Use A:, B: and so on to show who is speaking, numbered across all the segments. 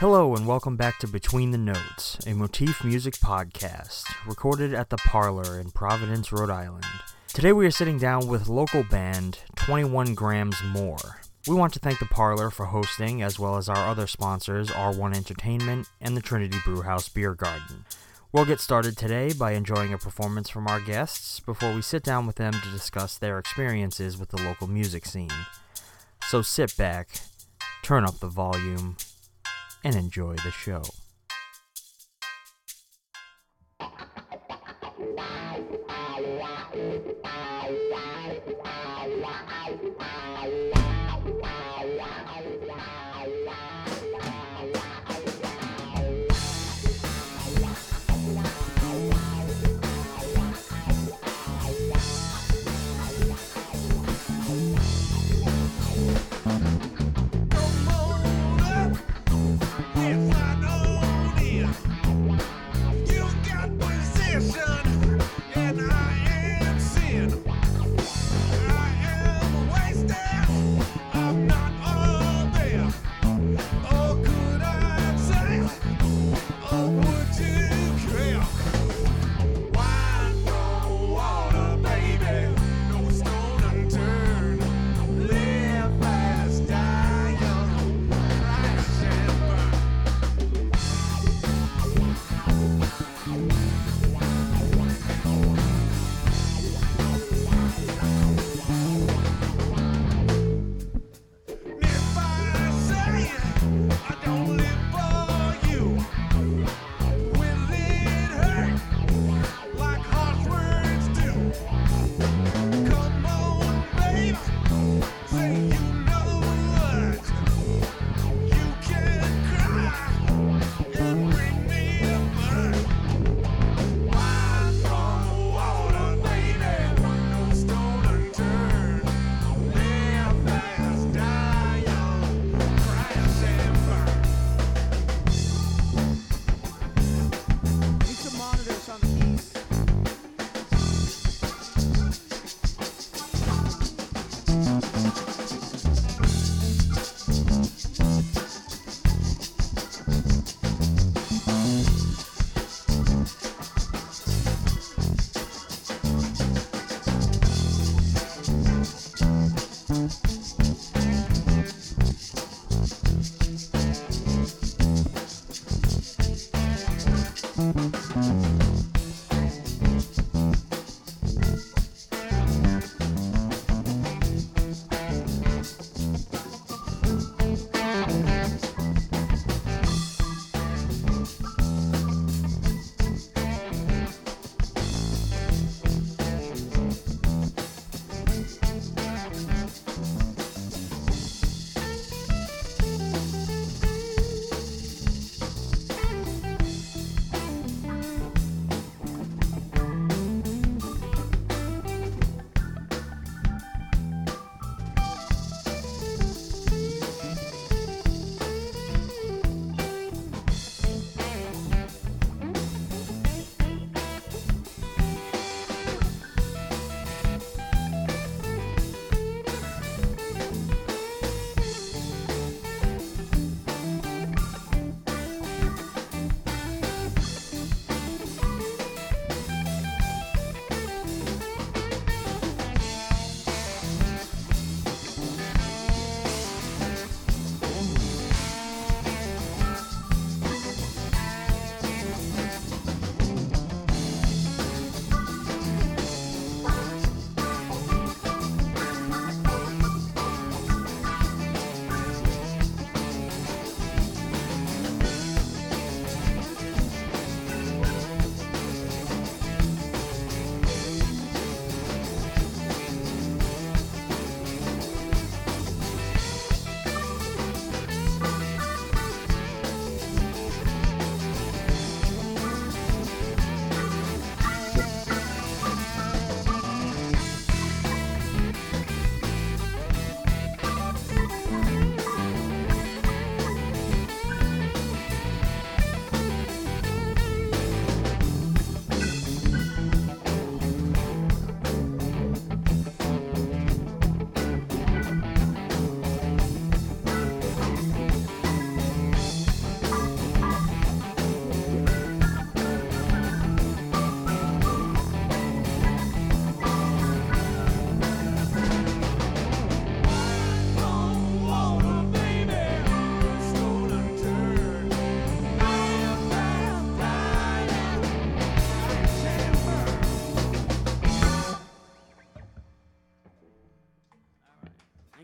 A: Hello, and welcome back to Between the Notes, a motif music podcast recorded at the Parlour in Providence, Rhode Island. Today we are sitting down with local band 21 Grams More. We want to thank the Parlour for hosting, as well as our other sponsors, R1 Entertainment and the Trinity Brewhouse Beer Garden. We'll get started today by enjoying a performance from our guests before we sit down with them to discuss their experiences with the local music scene. So sit back, turn up the volume, and enjoy the show.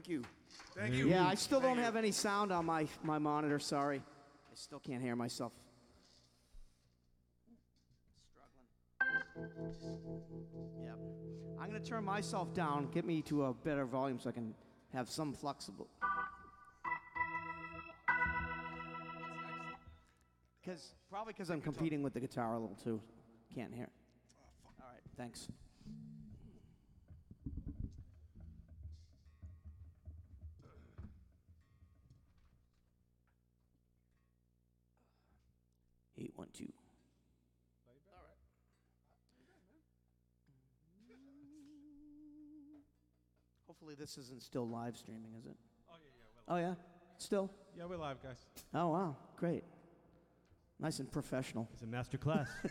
B: Thank you.
C: Thank you.
B: Yeah, I still don't have any sound on my, my monitor, sorry. I still can't hear myself. Struggling. Yep. I'm going to turn myself down, get me to a better volume so I can have some flexible. Cause, probably because I'm competing with the guitar a little too. Can't hear. Oh, All right, thanks. Hopefully this isn't still live streaming, is it?
D: Oh, yeah, yeah.
B: Oh yeah, still.
D: Yeah, we're live, guys.
B: Oh wow, great. Nice and professional.
D: It's a master class.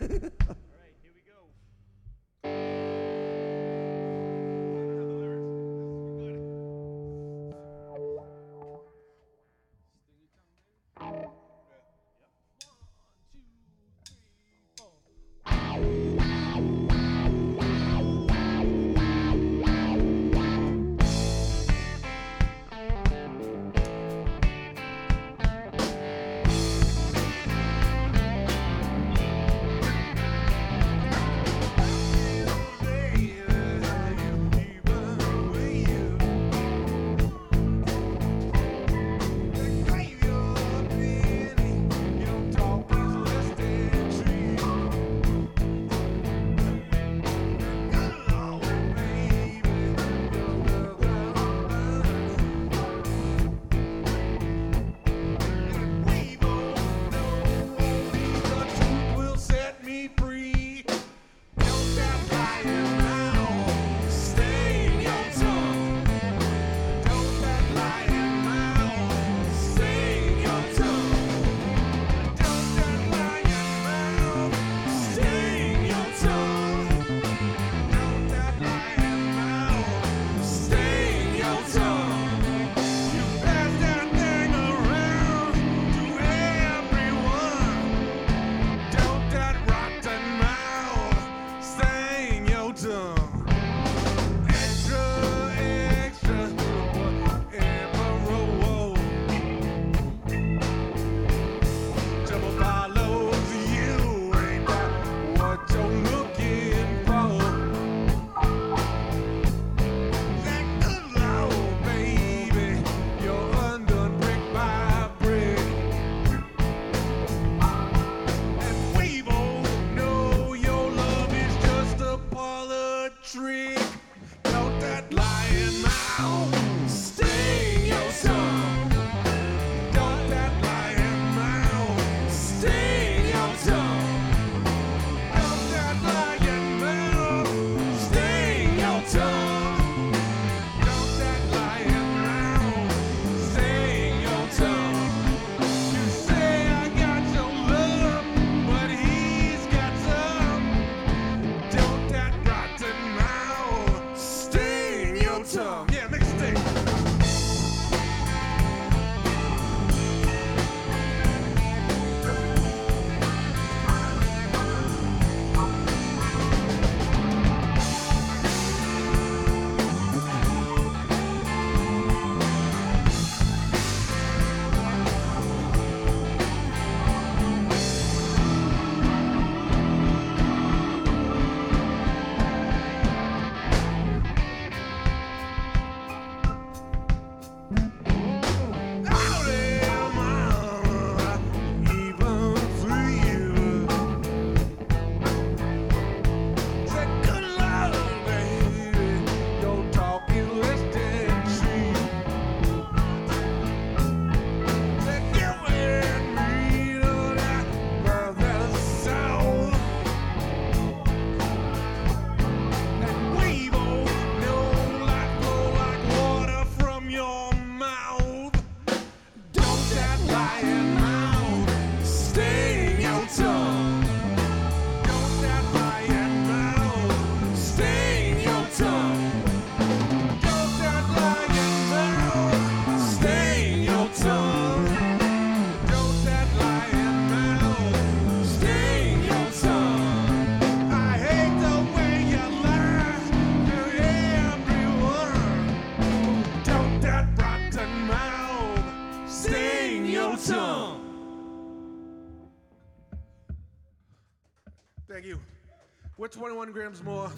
C: 21 grams more.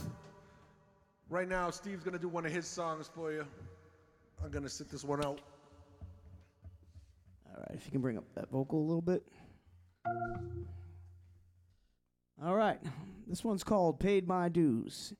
C: Right now, Steve's gonna do one of his songs for you. I'm gonna sit this one out.
B: All right, if you can bring up that vocal a little bit. All right, this one's called Paid My Dues.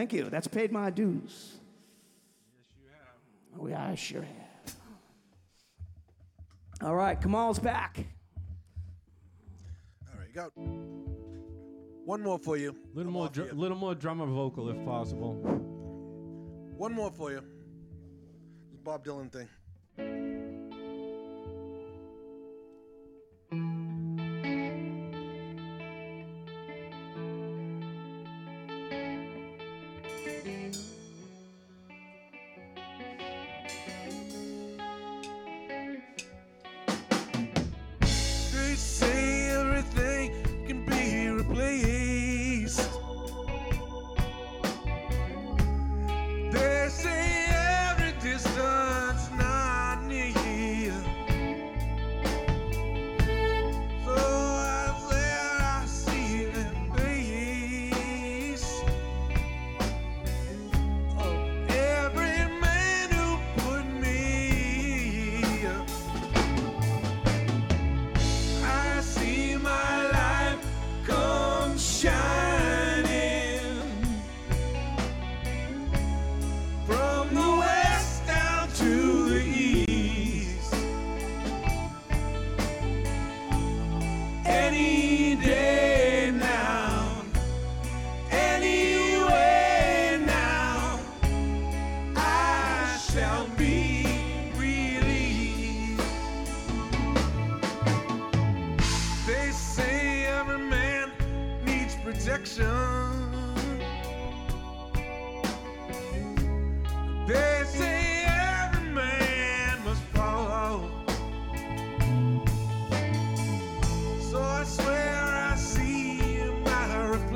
B: Thank you. That's paid my dues. Yes, you have. Oh, yeah, I sure have. All right, Kamal's back.
C: All right, you got one more for you.
D: A
C: Little
D: more, dr- little more drummer vocal if possible.
C: One more for you. This Bob Dylan thing.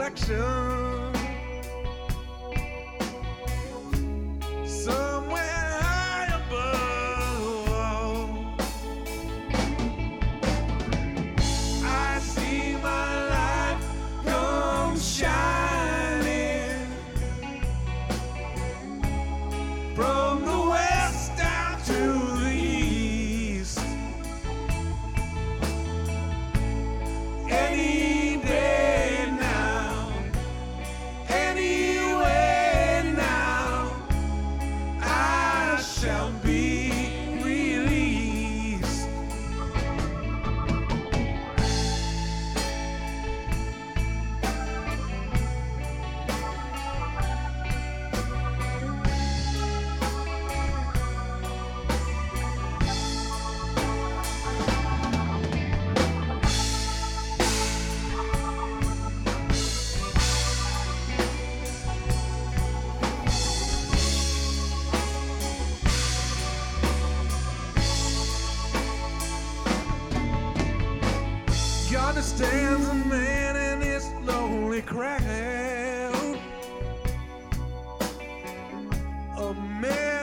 C: reflection. man.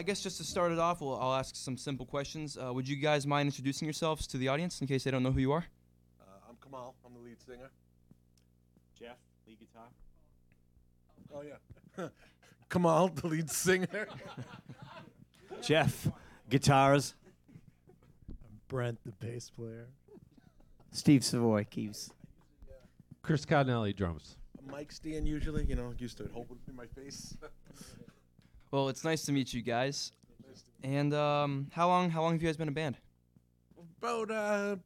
C: I
E: guess just to start it off, we'll, I'll ask some simple questions. Uh, would you guys mind introducing yourselves to the audience in case they don't know who you are?
C: Uh, I'm Kamal. I'm the lead singer.
F: Jeff, lead guitar.
C: Oh yeah. Kamal, the lead singer.
F: Jeff, guitars.
G: Brent, the bass player.
H: Steve Savoy keys.
D: Chris Cardinelli drums.
C: Mic stand usually, you know, used to hold it in my face.
E: Well, it's nice to meet you guys. And um, how long? How long have you guys been a band?
C: About uh,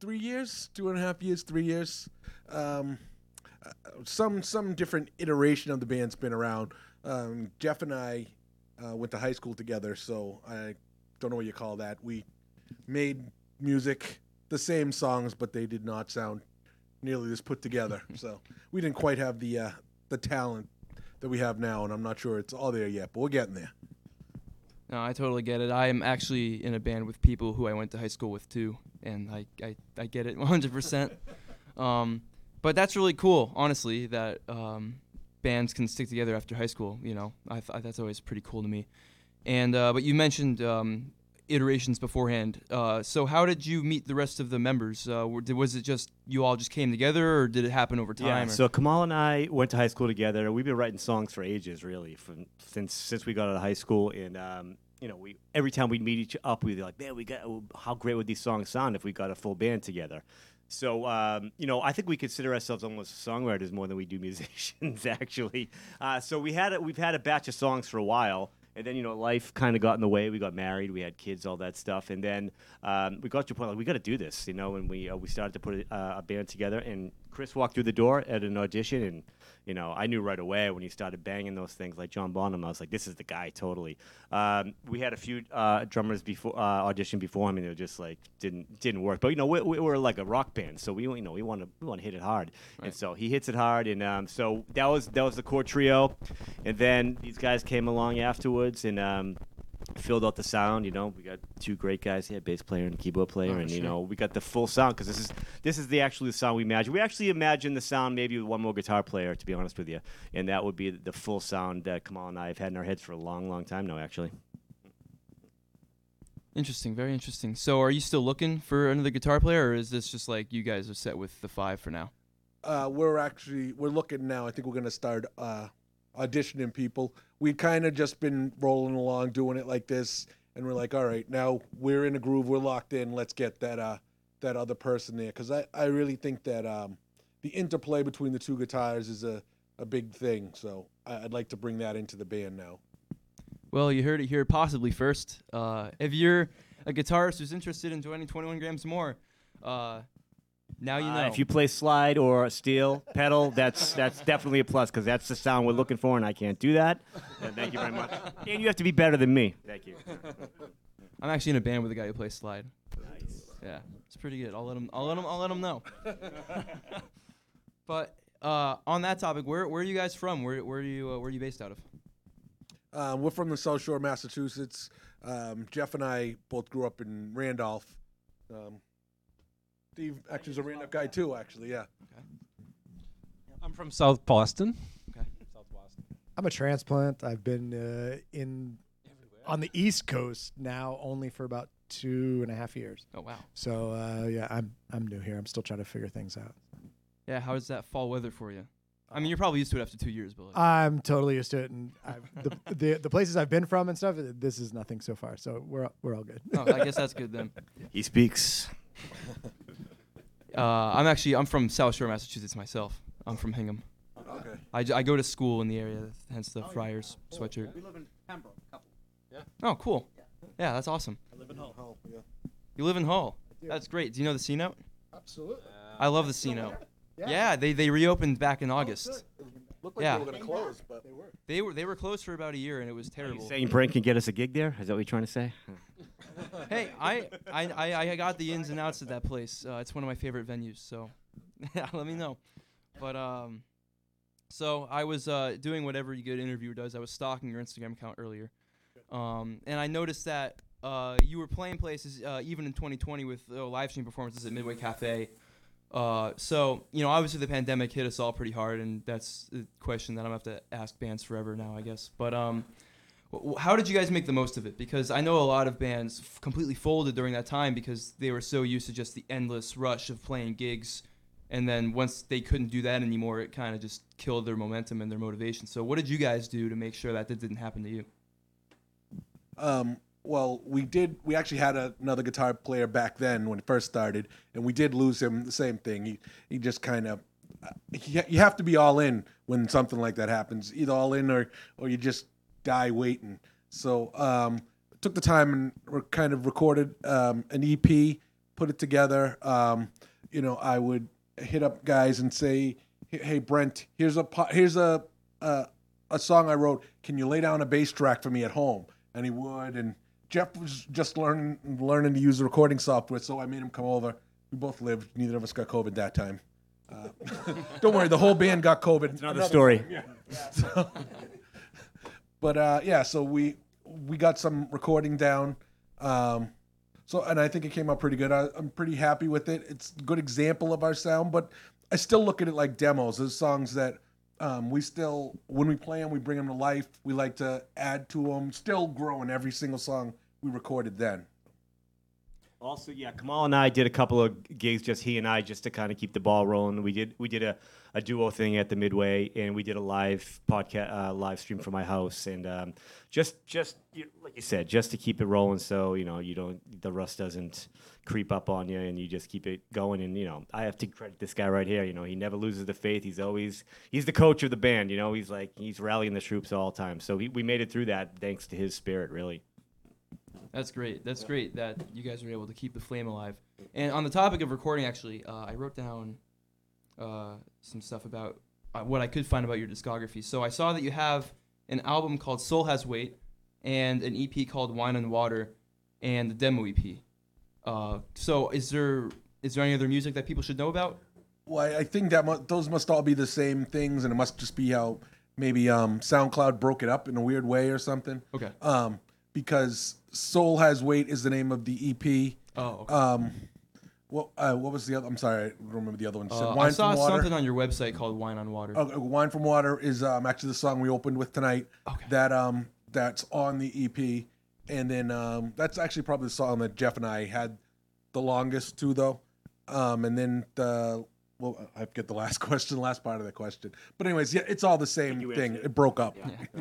C: three years, two and a half years, three years. Um, uh, some some different iteration of the band's been around. Um, Jeff and I uh, went to high school together, so I don't know what you call that. We made music, the same songs, but they did not sound nearly as put together. so we didn't quite have the uh, the talent that we have now, and I'm not sure it's all there yet, but we're getting there.
E: No, I totally get it. I am actually in a band with people who I went to high school with too, and I I, I get it 100%. um, but that's really cool, honestly, that um, bands can stick together after high school. You know, I, th- that's always pretty cool to me. And uh, but you mentioned um, iterations beforehand. Uh, so how did you meet the rest of the members? Uh, did, was it just you all just came together, or did it happen over time?
F: Yeah.
E: or-
F: So Kamal and I went to high school together. We've been writing songs for ages, really, from since since we got out of high school. And um, you know, we every time we'd meet each up, we'd be like, man, we got how great would these songs sound if we got a full band together. So um, you know, I think we consider ourselves almost songwriters more than we do musicians, actually. Uh, so we had a, we've had a batch of songs for a while. And then you know life kind of got in the way. We got married, we had kids, all that stuff, and then um, we got to a point like we got to do this, you know. And we uh, we started to put a, uh, a band together. And Chris walked through the door at an audition, and you know I knew right away when he started banging those things like John Bonham. I was like, this is the guy, totally. Um, we had a few uh, drummers before uh, audition before him, and it just like didn't didn't work. But you know we, we were like a rock band, so we you know we want to we want to hit it hard, and so he hits it hard, and um, so that was that was the core trio, and then these guys came along afterwards, and. Um, filled out the sound. You know, we got two great guys here, bass player and keyboard player,
E: Oh,
F: and you
E: sure.
F: know, we got the full sound because this is this is the actually the sound we imagine. We actually imagine the sound maybe with one more guitar player, to be honest with you, and that would be the full sound that Kamal and I have had in our heads for a long, long time now, actually.
E: Interesting, very interesting. So, are you still looking for another guitar player, or is this just like you guys are set with the five for now?
C: uh, we're actually we're looking now. I think we're gonna start uh, auditioning people. We kind of just been rolling along, doing it like this, and we're like, all right, now we're in a groove. We're locked in. Let's get that uh, that other person there because I, I really think that um, the interplay between the two guitars is a, a big thing. So I, I'd like to bring that into the band now.
E: Well, you heard it here possibly first. Uh, if you're a guitarist who's interested in joining 21 grams more, uh, now you know.
F: Uh, if you play slide or steel pedal, that's that's definitely a plus because that's the sound we're looking for, and I can't do that. Thank you very much. And you have to be better than me. Thank you.
E: I'm actually in a band with a guy who plays slide.
F: Nice.
E: Yeah, it's pretty good. I'll let him. I'll let him. I'll let him know. but uh, on that topic, where where are you guys from? Where where are you uh, where are you based out of?
C: Uh, we're from the South Shore, Massachusetts. Um, Jeff and I both grew up in Randolph. Um, Steve actually is a Randolph guy too. Actually, yeah.
D: I'm from South Boston.
E: Okay.
D: South Boston.
G: I'm a transplant. I've been uh, in on the East Coast now only for about two and a half years.
E: Oh wow.
G: So uh, yeah, I'm I'm new here. I'm still trying to figure things out.
E: Yeah. How is that fall weather for you? I mean, you're probably used to it after two years, but like,
G: I'm totally used to it, and I've, the, the the places I've been from and stuff. This is nothing so far, so we're we're all good.
E: oh, I guess that's good then.
F: He speaks.
E: Uh, I'm actually I'm from South Shore, Massachusetts myself. I'm from Hingham.
C: Okay.
E: I, j- I go to school in the area, hence the Friars sweatshirt.
H: We live in Pembroke. Couple. Yeah.
E: Oh, cool. Yeah, that's awesome.
G: I live in Hull.
C: Hull yeah.
E: You live in Hull. That's great. Do you know the C note?
G: Absolutely.
E: I love the C note. Yeah, they, they reopened back in August.
C: Looked like
E: Yeah.
C: they were gonna close, but
G: They were.
E: They were they were closed for about a year and it was
F: Are you
E: terrible.
F: saying Brent can get us a gig there? Is that what you're trying to say?
E: Hey, I, I, I, I got the ins and outs of that place. Uh, it's one of my favorite venues, so let me know. But um, so I was uh, doing what every good interviewer does. I was stalking your Instagram account earlier, um, and I noticed that uh, you were playing places uh, even in 2020 with uh, live stream performances at Midway Cafe. Uh, so you know, obviously the pandemic hit us all pretty hard, and that's a question that I'm gonna have to ask bands forever now, I guess. But um, how did you guys make the most of it? Because I know a lot of bands f- completely folded during that time because they were so used to just the endless rush of playing gigs, and then once they couldn't do that anymore, it kind of just killed their momentum and their motivation. So what did you guys do to make sure that that didn't happen to you?
C: Um, well, we did. We actually had a, another guitar player back then when it first started, and we did lose him. The same thing. He he just kind of. He, you have to be all in when something like that happens. Either all in or or you just die waiting. So um, took the time and re- kind of recorded um, an EP, put it together. Um, you know, I would hit up guys and say, "Hey, Brent, here's a po- here's a, a a song I wrote. Can you lay down a bass track for me at home?" And he would. And Jeff was just learning learning to use the recording software, so I made him come over. We both lived. Neither of us got COVID that time. Uh, don't worry, the whole band got COVID. It's
F: another story.
C: Yeah. So- but uh, yeah, so we we got some recording down. Um, so and I think it came out pretty good. I, I'm pretty happy with it. It's a good example of our sound, but I still look at it like demos. There's songs that um, we still, when we play them, we bring them to life. We like to add to them. Still growing every single song we recorded then.
F: Also, yeah, Kamal and I did a couple of gigs, just he and I, just to kind of keep the ball rolling. We did we did a, a duo thing at the Midway, and we did a live podcast, uh, live stream from my house, and um, just just you, like you said, just to keep it rolling, so you know you don't the rust doesn't creep up on you, and you just keep it going. And you know, I have to credit this guy right here. You know, he never loses the faith. He's always he's the coach of the band. You know, he's like he's rallying the troops all the time. So we, we made it through that thanks to his spirit, really.
E: That's great. That's great that you guys were able to keep the flame alive. And on the topic of recording, actually, uh, I wrote down uh, some stuff about uh, what I could find about your discography. So I saw that you have an album called Soul Has Weight and an EP called Wine and Water and the demo EP. Uh, so is there is there any other music that people should know about?
C: Well, I I think that mu- those must all be the same things, and it must just be how maybe um, SoundCloud broke it up in a weird way or something.
E: Okay.
C: Um, because Soul Has Weight is the name of the EP.
E: Oh, okay.
C: Um, what uh, what was the other? I'm sorry, I don't remember the other one. You said
E: Uh, I
C: Wine
E: saw
C: from Water.
E: something on your website called Wine on Water.
C: Uh, Wine from Water is um, actually the song we opened with tonight.
E: Okay.
C: That um that's on the EP, and then um that's actually probably the song that Jeff and I had the longest too though. Um, and then the well, I forget the last question, last part of the question. But anyways, yeah, it's all the same
F: you
C: thing.
F: answered it.
C: It broke up.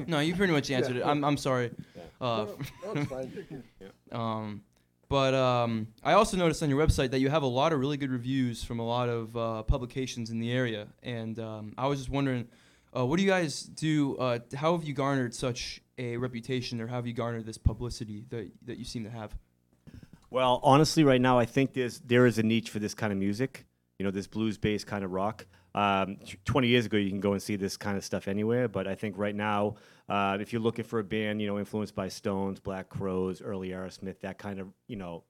E: No, you pretty much answered it. I'm I'm sorry. Uh,
C: No, it's fine.
E: Um, but um, I also noticed on your website that you have a lot of really good reviews from a lot of uh, publications in the area, and um, I was just wondering, uh, what do you guys do? Uh, how have you garnered such a reputation, or how have you garnered this publicity that that you seem to have?
F: Well, honestly, right now I think there's there is a niche for this kind of music. You know, this blues-based kind of rock. Um, Twenty years ago, you can go and see this kind of stuff anywhere, but I think right now, uh, if you're looking for a band, you know, influenced by Stones, Black Crowes, early Aerosmith, that kind of, you know,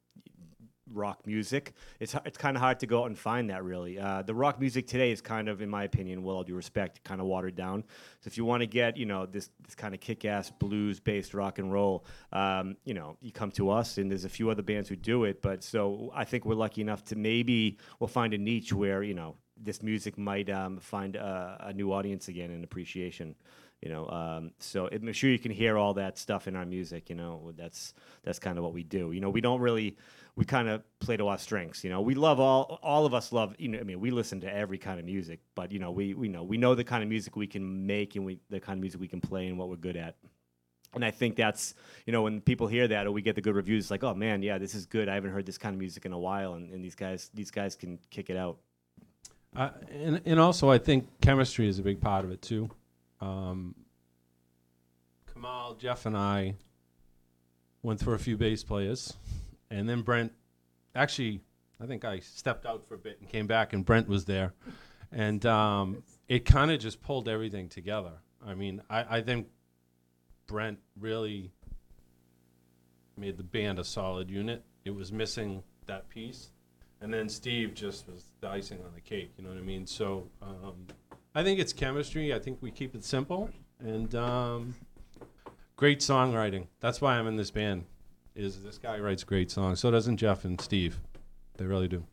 F: rock music, it's it's kind of hard to go out and find that really. Uh, the rock music today is kind of, in my opinion, well, all due respect, kind of watered down. So if you want to get, you know, this this kind of kick-ass blues-based rock and roll, um, you know, you come to us, and there's a few other bands who do it. But so I think we're lucky enough to maybe we'll find a niche where you know this music might um, find a new audience again and appreciation. You know, um, so I'm sure you can hear all that stuff in our music. You know, that's that's kind of what we do. You know, we don't really we kind of play to our strengths. You know, we love all all of us love. You know, I mean, we listen to every kind of music, but you know, we we know we know the kind of music we can make and we the kind of music we can play and what we're good at. And I think that's you know when people hear that or we get the good reviews, it's like, oh man, yeah, this is good. I haven't heard this kind of music in a while, and, and these guys these guys can kick it out.
D: Uh, and and also I think chemistry is a big part of it too. Um, Kamal, Jeff, and I went through a few bass players, and then Brent. Actually, I think I stepped out for a bit and came back, and Brent was there, and um, it kind of just pulled everything together. I mean, I, I think Brent really made the band a solid unit. It was missing that piece and then Steve just was the icing on the cake. You know what I mean? So um, I think it's chemistry. I think we keep it simple and um, great songwriting. That's why I'm in this band. Is this guy writes great songs? So doesn't Jeff and Steve. They really do.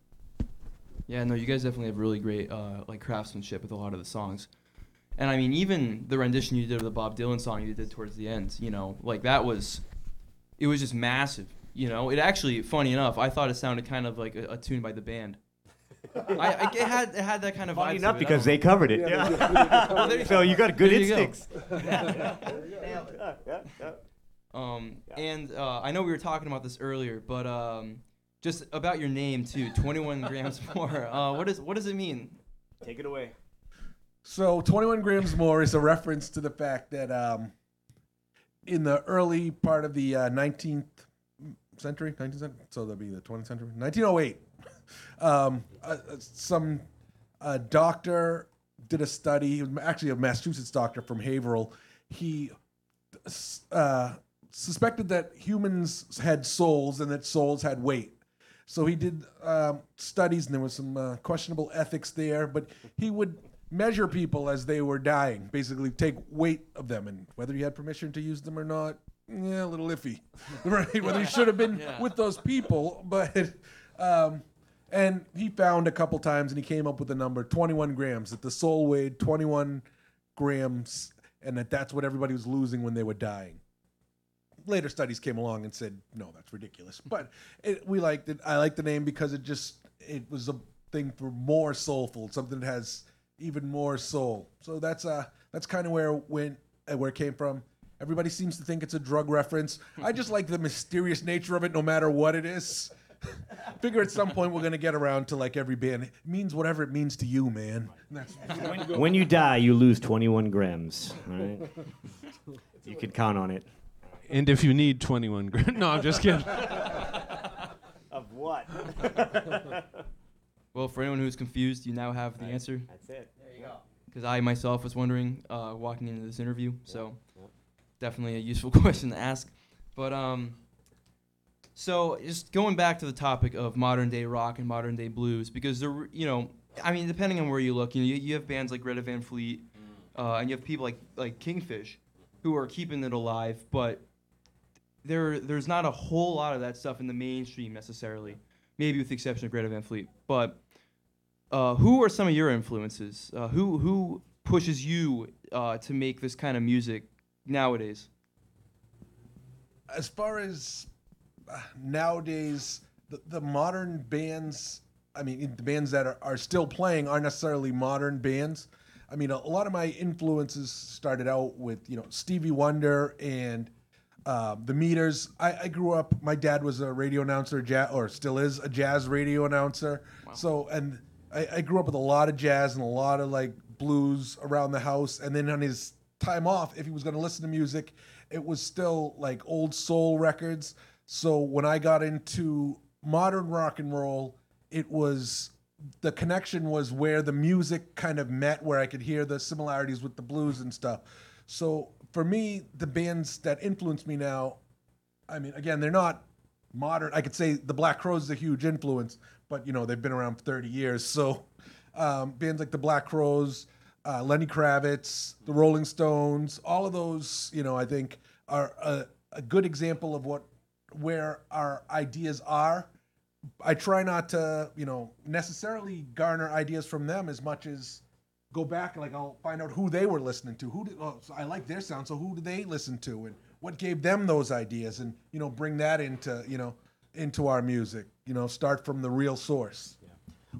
E: Yeah, no, you guys definitely have really great uh, like craftsmanship with a lot of the songs. And I mean, even the rendition you did of the Bob Dylan song you did towards the end, you know, like that was, it was just massive. You know, it actually, funny enough, I thought it sounded kind of like a, a tune by the band. I, I, it had it had that kind of
F: Funny
E: vibe.
F: enough,
E: to it. I
F: because they covered it.
C: Yeah,
F: Yeah.
E: Well, there you
F: so you got good
E: There you go.
F: instincts.
E: know. Um, and uh, I know we were talking about this earlier, but um, just about your name too, 21 grams more. Uh, what is what does it mean?
F: Take it away.
C: So 21 grams more is a reference to the fact that um, in the early part of the uh, 19th century, 19th century, so that'd be the 20th century, 1908, um, uh, uh, some uh, doctor did a study, actually a Massachusetts doctor from Haverhill. He uh, suspected that humans had souls and that souls had weight. So he did um, studies, and there was some uh, questionable ethics there. But he would measure people as they were dying, basically take weight of them, and whether he had permission to use them or not, yeah, a little iffy, right? Whether he should have been
E: Yeah.
C: with those people, but. Um, and he found a couple times, and he came up with the number 21 grams. That the soul weighed 21 grams, and that that's what everybody was losing when they were dying. Later studies came along and said no that's ridiculous. But it, we liked it. I like the name because it just it was a thing for more soulful something that has even more soul. So that's uh that's kind of where it went uh, where it came from. Everybody seems to think it's a drug reference. I just like the mysterious nature of it no matter what it is figure at some point we're going to get around to like every band it means whatever it means to you man And that's-
F: When you die, you lose 21 grams. All right? you can count on it.
D: And if you need 21 grand, no, I'm just kidding.
F: Of what?
E: Well, for anyone who's confused, you now have the answer.
F: That's it. There you go.
E: Because I myself was wondering uh, walking into this interview, so definitely a useful question to ask. But um, so just going back to the topic of modern day rock and modern day blues, because there, you know, I mean, depending on where you look, you know, you, you have bands like Greta Van Fleet, uh, and you have people like like Kingfish, who are keeping it alive, but there there's not a whole lot of that stuff in the mainstream necessarily. Maybe with the exception of Greta Van Fleet, but uh, who are some of your influences? Uh, who who pushes you uh, to make this kind of music nowadays?
C: as far as nowadays, the, the modern bands, I mean, the bands that are, are still playing aren't necessarily modern bands. I mean, a, a lot of my influences started out with, you know, Stevie Wonder and uh, the Meters. I, I grew up, my dad was a radio announcer, ja- or still is a jazz radio announcer. So, and I, I grew up with a lot of jazz and a lot of like blues around the house. And then on his time off, if he was going to listen to music, it was still like old soul records. So when I got into modern rock and roll, it was the connection was where the music kind of met, where I could hear the similarities with the blues and stuff. So for me, the bands that influence me now, I mean, again, they're not modern. I could say the Black Crowes is a huge influence, but you know they've been around for 30 years. So um, bands like the Black Crowes, uh, Lenny Kravitz, the Rolling Stones, all of those, you know, I think are a, a good example of what where our ideas are. I try not to, you know, necessarily garner ideas from them as much as go back like I'll find out who they were listening to. Who did, oh, so I like their sound, so who did they listen to, and what gave them those ideas, and you know, bring that into you know into our music. You know, start from the real source.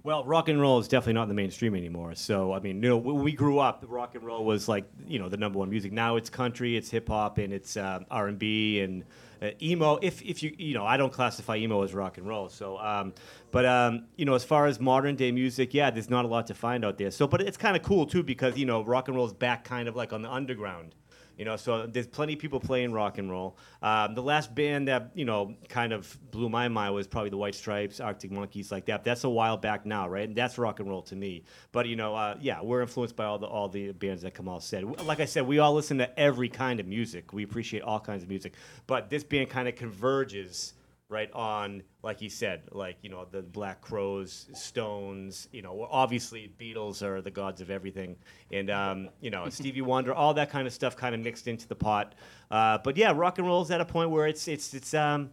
F: Well, rock and roll is definitely not in the mainstream anymore. So, I mean, you know, when we grew up, rock and roll was like, you know, the number one music. Now it's country, it's hip hop, and it's um, R and B and uh, emo. If if you you know, I don't classify emo as rock and roll. So, um, but um, you know, as far as modern day music, yeah, there's not a lot to find out there. So, but it's kind of cool too because you know, rock and roll is back kind of like on the underground. You know, so there's plenty of people playing rock and roll. Um, the last band that you know kind of blew my mind was probably the White Stripes, Arctic Monkeys, like that. That's a while back now, right? And that's rock and roll to me. But you know, uh, yeah, we're influenced by all the all the bands that Kamal said. Like I said, we all listen to every kind of music. We appreciate all kinds of music. But this band kind of converges right on like he said like you know the black crowes stones you know obviously beatles are the gods of everything and um, you know stevie wonder all that kind of stuff kind of mixed into the pot uh, but yeah rock and roll is at a point where it's it's it's um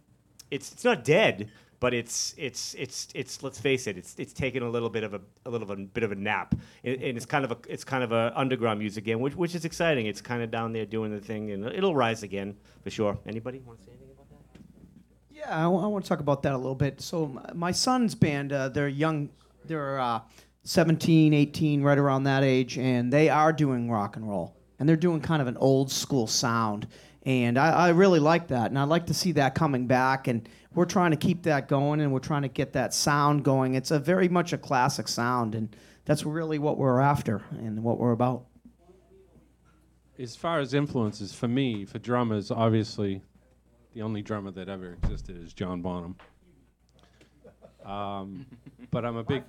F: it's it's not dead but it's it's it's it's let's face it, it's it's taken a little bit of a a little of a bit of a nap, and, and it's kind of a it's kind of a underground music again, which which is exciting. It's kind of down there doing the thing, and it'll rise again for sure. Anybody want to say anything?
H: Yeah, I, want to talk about that a little bit. So my son's band, uh, they're young, they're uh, 17, 18, right around that age, and they are doing rock and roll, and they're doing kind of an old school sound, and I, I really like that, and I'd like to see that coming back, and we're trying to keep that going, and we're trying to get that sound going. It's a very much a classic sound, and that's really what we're after and what we're about.
D: As far as influences, for me, for drummers, obviously, the only drummer that ever existed is John Bonham. Um, but I'm a big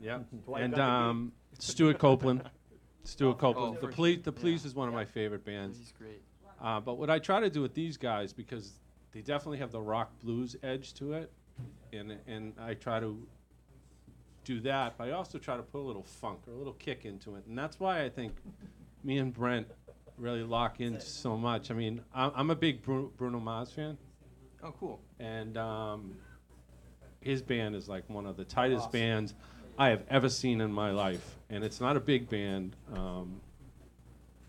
D: yeah, and um, Stewart Copeland. Stewart Copeland.
E: Oh,
D: the
E: for
D: Police.
E: sure.
D: The Police is one of my favorite bands.
E: He's great.
D: Uh, but what I try to do with these guys, because they definitely have the rock blues edge to it, and and I try to do that, but I also try to put a little funk or a little kick into it, and that's why I think me and Brent really lock in so much. I mean, I'm, I'm a big Bru- Bruno Mars fan,
E: Oh, cool.
D: and um, his band is like one of the tightest bands I have ever seen in my life, and it's not a big band. Um,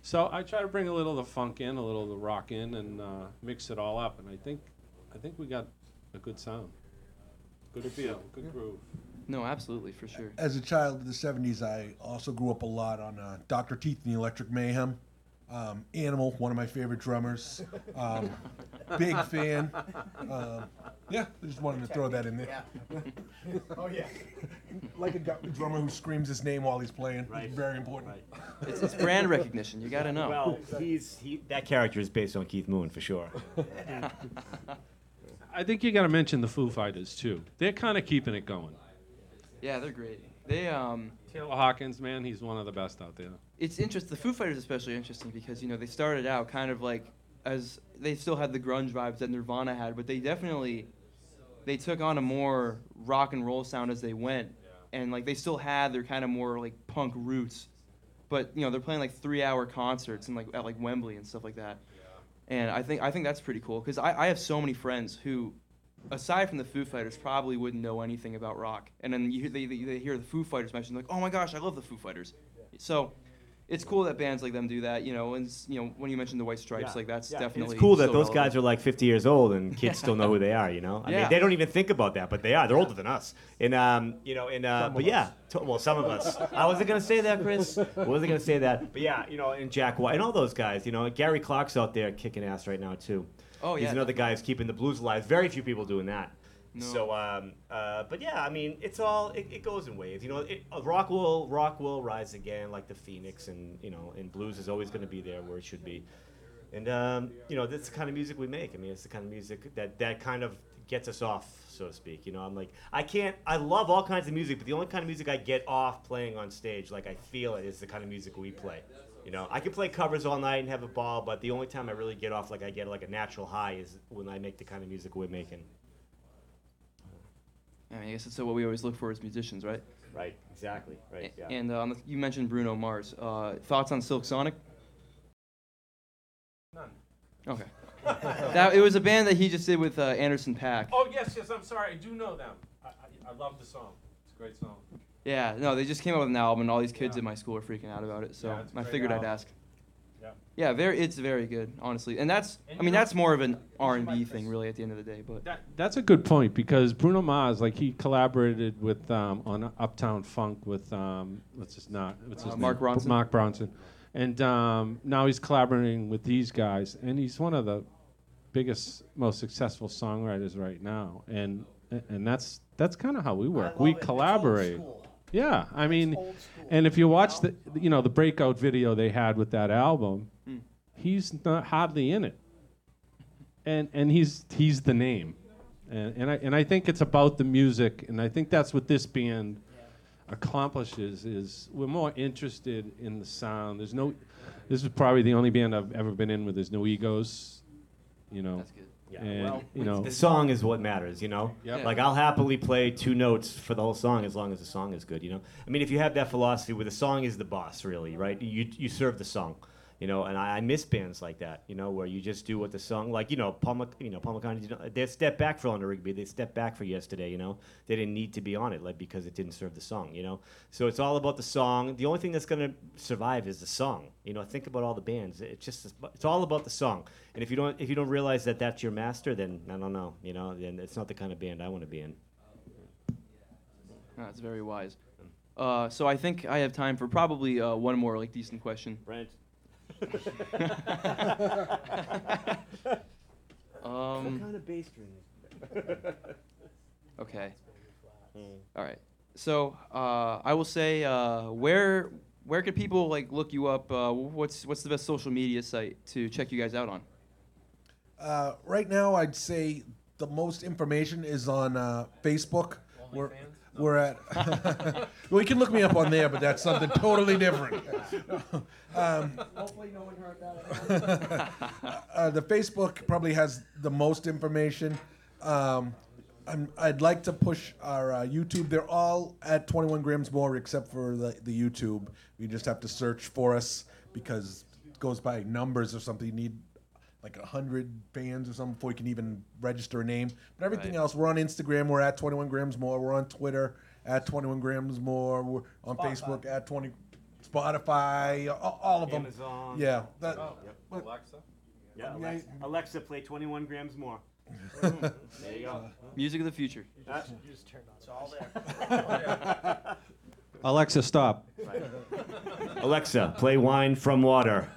D: so I try to bring a little of the funk in, a little of the rock in, and uh, mix it all up. And I think, I think we got a good sound, good feel, good groove.
E: No, absolutely, for sure.
C: As a child of the 70s, I also grew up a lot on uh, Dr. Teeth and the Electric Mayhem. Um, Animal, one of my favorite drummers. Um, big fan. Um, yeah, I just wanted to throw that in there.
G: Oh yeah.
C: Like a gu- drummer who screams his name while he's playing.
F: Right.
C: Very important.
F: Right.
E: It's, it's brand recognition. You got to know.
F: Well, he's he that character is based on Keith Moon for sure.
D: I think you got to mention the Foo Fighters too. They're kind of keeping it going.
E: yeah, they're great. They um,
D: Taylor Hawkins, man, he's one of the best out there.
E: it's interesting. The Foo Fighters especially interesting because you know they started out kind of like as they still had the grunge vibes that Nirvana had, but they definitely they took on a more rock and roll sound as they went, and like they still had their kind of more like punk roots, but you know they're playing like three hour concerts and like at like Wembley and stuff like that, and I think I think that's pretty cool because I, I have so many friends who. Aside from the Foo Fighters, probably wouldn't know anything about rock, and then you they, they, they hear the Foo Fighters mentioned, like, oh my gosh, I love the Foo Fighters. So, it's cool that bands like them do that. You know, and you know when you mentioned the White Stripes,
F: Yeah.
E: like that's
F: Yeah,
E: definitely.
F: It's cool that
E: so
F: those guys are like 50 years old and kids still know who they are. You know, I
E: Yeah.
F: mean, they don't even think about that, but they are. They're older than us. And um, you know, and uh, but yeah, to, well, some of us. I wasn't gonna say that, Chris. I wasn't gonna say that. But yeah, you know, and Jack White and all those guys. You know, Gary Clark's out there kicking ass right now too.
E: Oh yeah.
F: He's another guy who's keeping the blues alive. Very few people doing that.
E: No.
F: So, um, uh, but yeah, I mean, it's all it, it goes in waves. You know, it, uh, rock will rock will rise again, like the phoenix, and you know, and blues is always going to be there where it should be. And um, you know, that's the kind of music we make. I mean, it's the kind of music that that kind of gets us off, so to speak. You know, I'm like, I can't. I love all kinds of music, but the only kind of music I get off playing on stage, like I feel it, is the kind of music we play. You know, I can play covers all night and have a ball, but the only time I really get off, like I get like a natural high, is when I make the kind of music we're making.
E: I, mean, I guess that's what we always look for as musicians, right?
F: Right. Exactly. Right.
E: A-
F: Yeah.
E: And um, you mentioned Bruno Mars. Uh, thoughts on Silk Sonic?
D: None.
E: Okay. that it was a band that he just did with uh, Anderson Paak.
D: Oh yes, yes. I'm sorry. I do know them. I, I, I love the song. It's a great song.
E: Yeah, no, they just came out with an album, and all these kids
D: Yeah.
E: in my school are freaking out about it. So
D: Yeah, it's a
E: I
D: great
E: figured I'd ask.
D: Yeah.
E: Yeah, very. It's very good, honestly, and that's.
D: And
E: I mean, that's more of an R and B thing, really, at the end of the day. But
D: That, that's a good point because Bruno Mars, like he collaborated with um, on Uptown Funk with um, what's his not what's his
E: Uh,
D: name?
E: Mark Ronson?
D: Mark Bronson, and um, now he's collaborating with these guys, and he's one of the biggest, most successful songwriters right now, and and that's that's kind of how we work. We collaborate. Yeah, I mean, and if you watch the you know the breakout video they had with that album,
E: Mm.
D: he's not hardly in it, and and he's he's the name, and and I and I think it's about the music, and I think that's what this band accomplishes is we're more interested in the sound. There's no, this is probably the only band I've ever been in where there's no egos, you know,
E: that's good.
F: Yeah,
D: and
F: well,
D: you know,
F: the song is what matters, you know.
D: Yep.
E: Yeah.
F: Like I'll happily play two notes for the whole song as long as the song is good, you know. I mean, if you have that philosophy where the song is the boss, really, right? You you serve the song, You know, and I, I miss bands like that. You know, where you just do what the song, like you know, Paul, Mc, you know, Paul McCartney. You know, they stepped back for Eleanor Rigby. They stepped back for Yesterday. You know, they didn't need to be on it, like because it didn't serve the song. You know, so it's all about the song. The only thing that's gonna survive is the song. You know, think about all the bands. It's just it's all about the song. And if you don't if you don't realize that that's your master, then I don't know. You know, then it's not the kind of band I want to be in.
E: That's very wise. Uh, so I think I have time for probably uh, one more like decent question.
F: Brent.
E: Um,
F: of bass string?
E: okay. All right. So uh, I will say, uh, where where could people like look you up? Uh, what's what's the best social media site to check you guys out on?
C: Uh, right now, I'd say the most information is on uh, Facebook. We're, we're at. well, you can look me up on there, but that's something totally different. um,
H: Hopefully, no one heard that.
C: uh, the Facebook probably has the most information. Um, I'm, I'd like to push our uh, YouTube. They're all at 21 grams more, except for the, the YouTube. You just have to search for us because it goes by numbers or something. You need like a hundred fans or something before you can even register a name. But everything
E: Right.
C: else, we're on Instagram. We're at 21 grams more. We're on Twitter at 21 grams more. We're on Facebook at 20. Spotify, all, all of them.
F: Amazon.
C: Yeah. That, oh,
D: Alexa.
F: Yeah, Alexa, Alexa, play 21 grams more. there you go.
E: Music of the future. That's what you just turned on. It's all there.
D: Alexa, stop.
F: Alexa, play wine from water.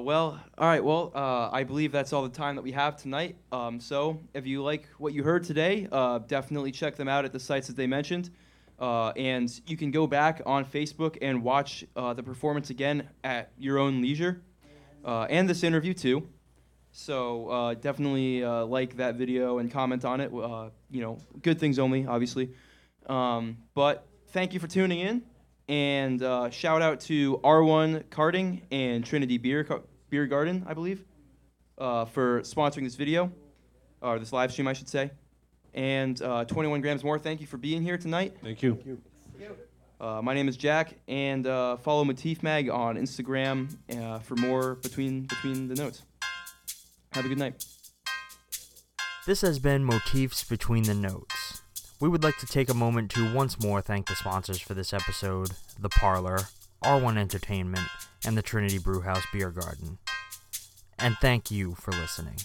E: Well, all right. Well, uh, I believe that's all the time that we have tonight. Um, so, if you like what you heard today, uh, definitely check them out at the sites that they mentioned. Uh, and you can go back on Facebook and watch uh, the performance again at your own leisure, uh, and this interview too. So uh, definitely like that video and comment on it. You know, good things only, obviously. Um, but thank you for tuning in, and uh, shout out to R1 Karting and Trinity Beer Ca- Beer Garden, I believe, uh, for sponsoring this video, or this live stream, I should say. And uh, 21 grams more. Thank you for being here tonight.
D: Thank you.
E: Thank Uh, my name is Jack, and uh, follow Motif Mag on Instagram uh, for more between between the notes. Have a good night.
A: This has been Motifs Between the Notes. We would like to take a moment to once more thank the sponsors for this episode The Parlour, R1 Entertainment, and the Trinity Brewhouse Beer Garden. And thank you for listening.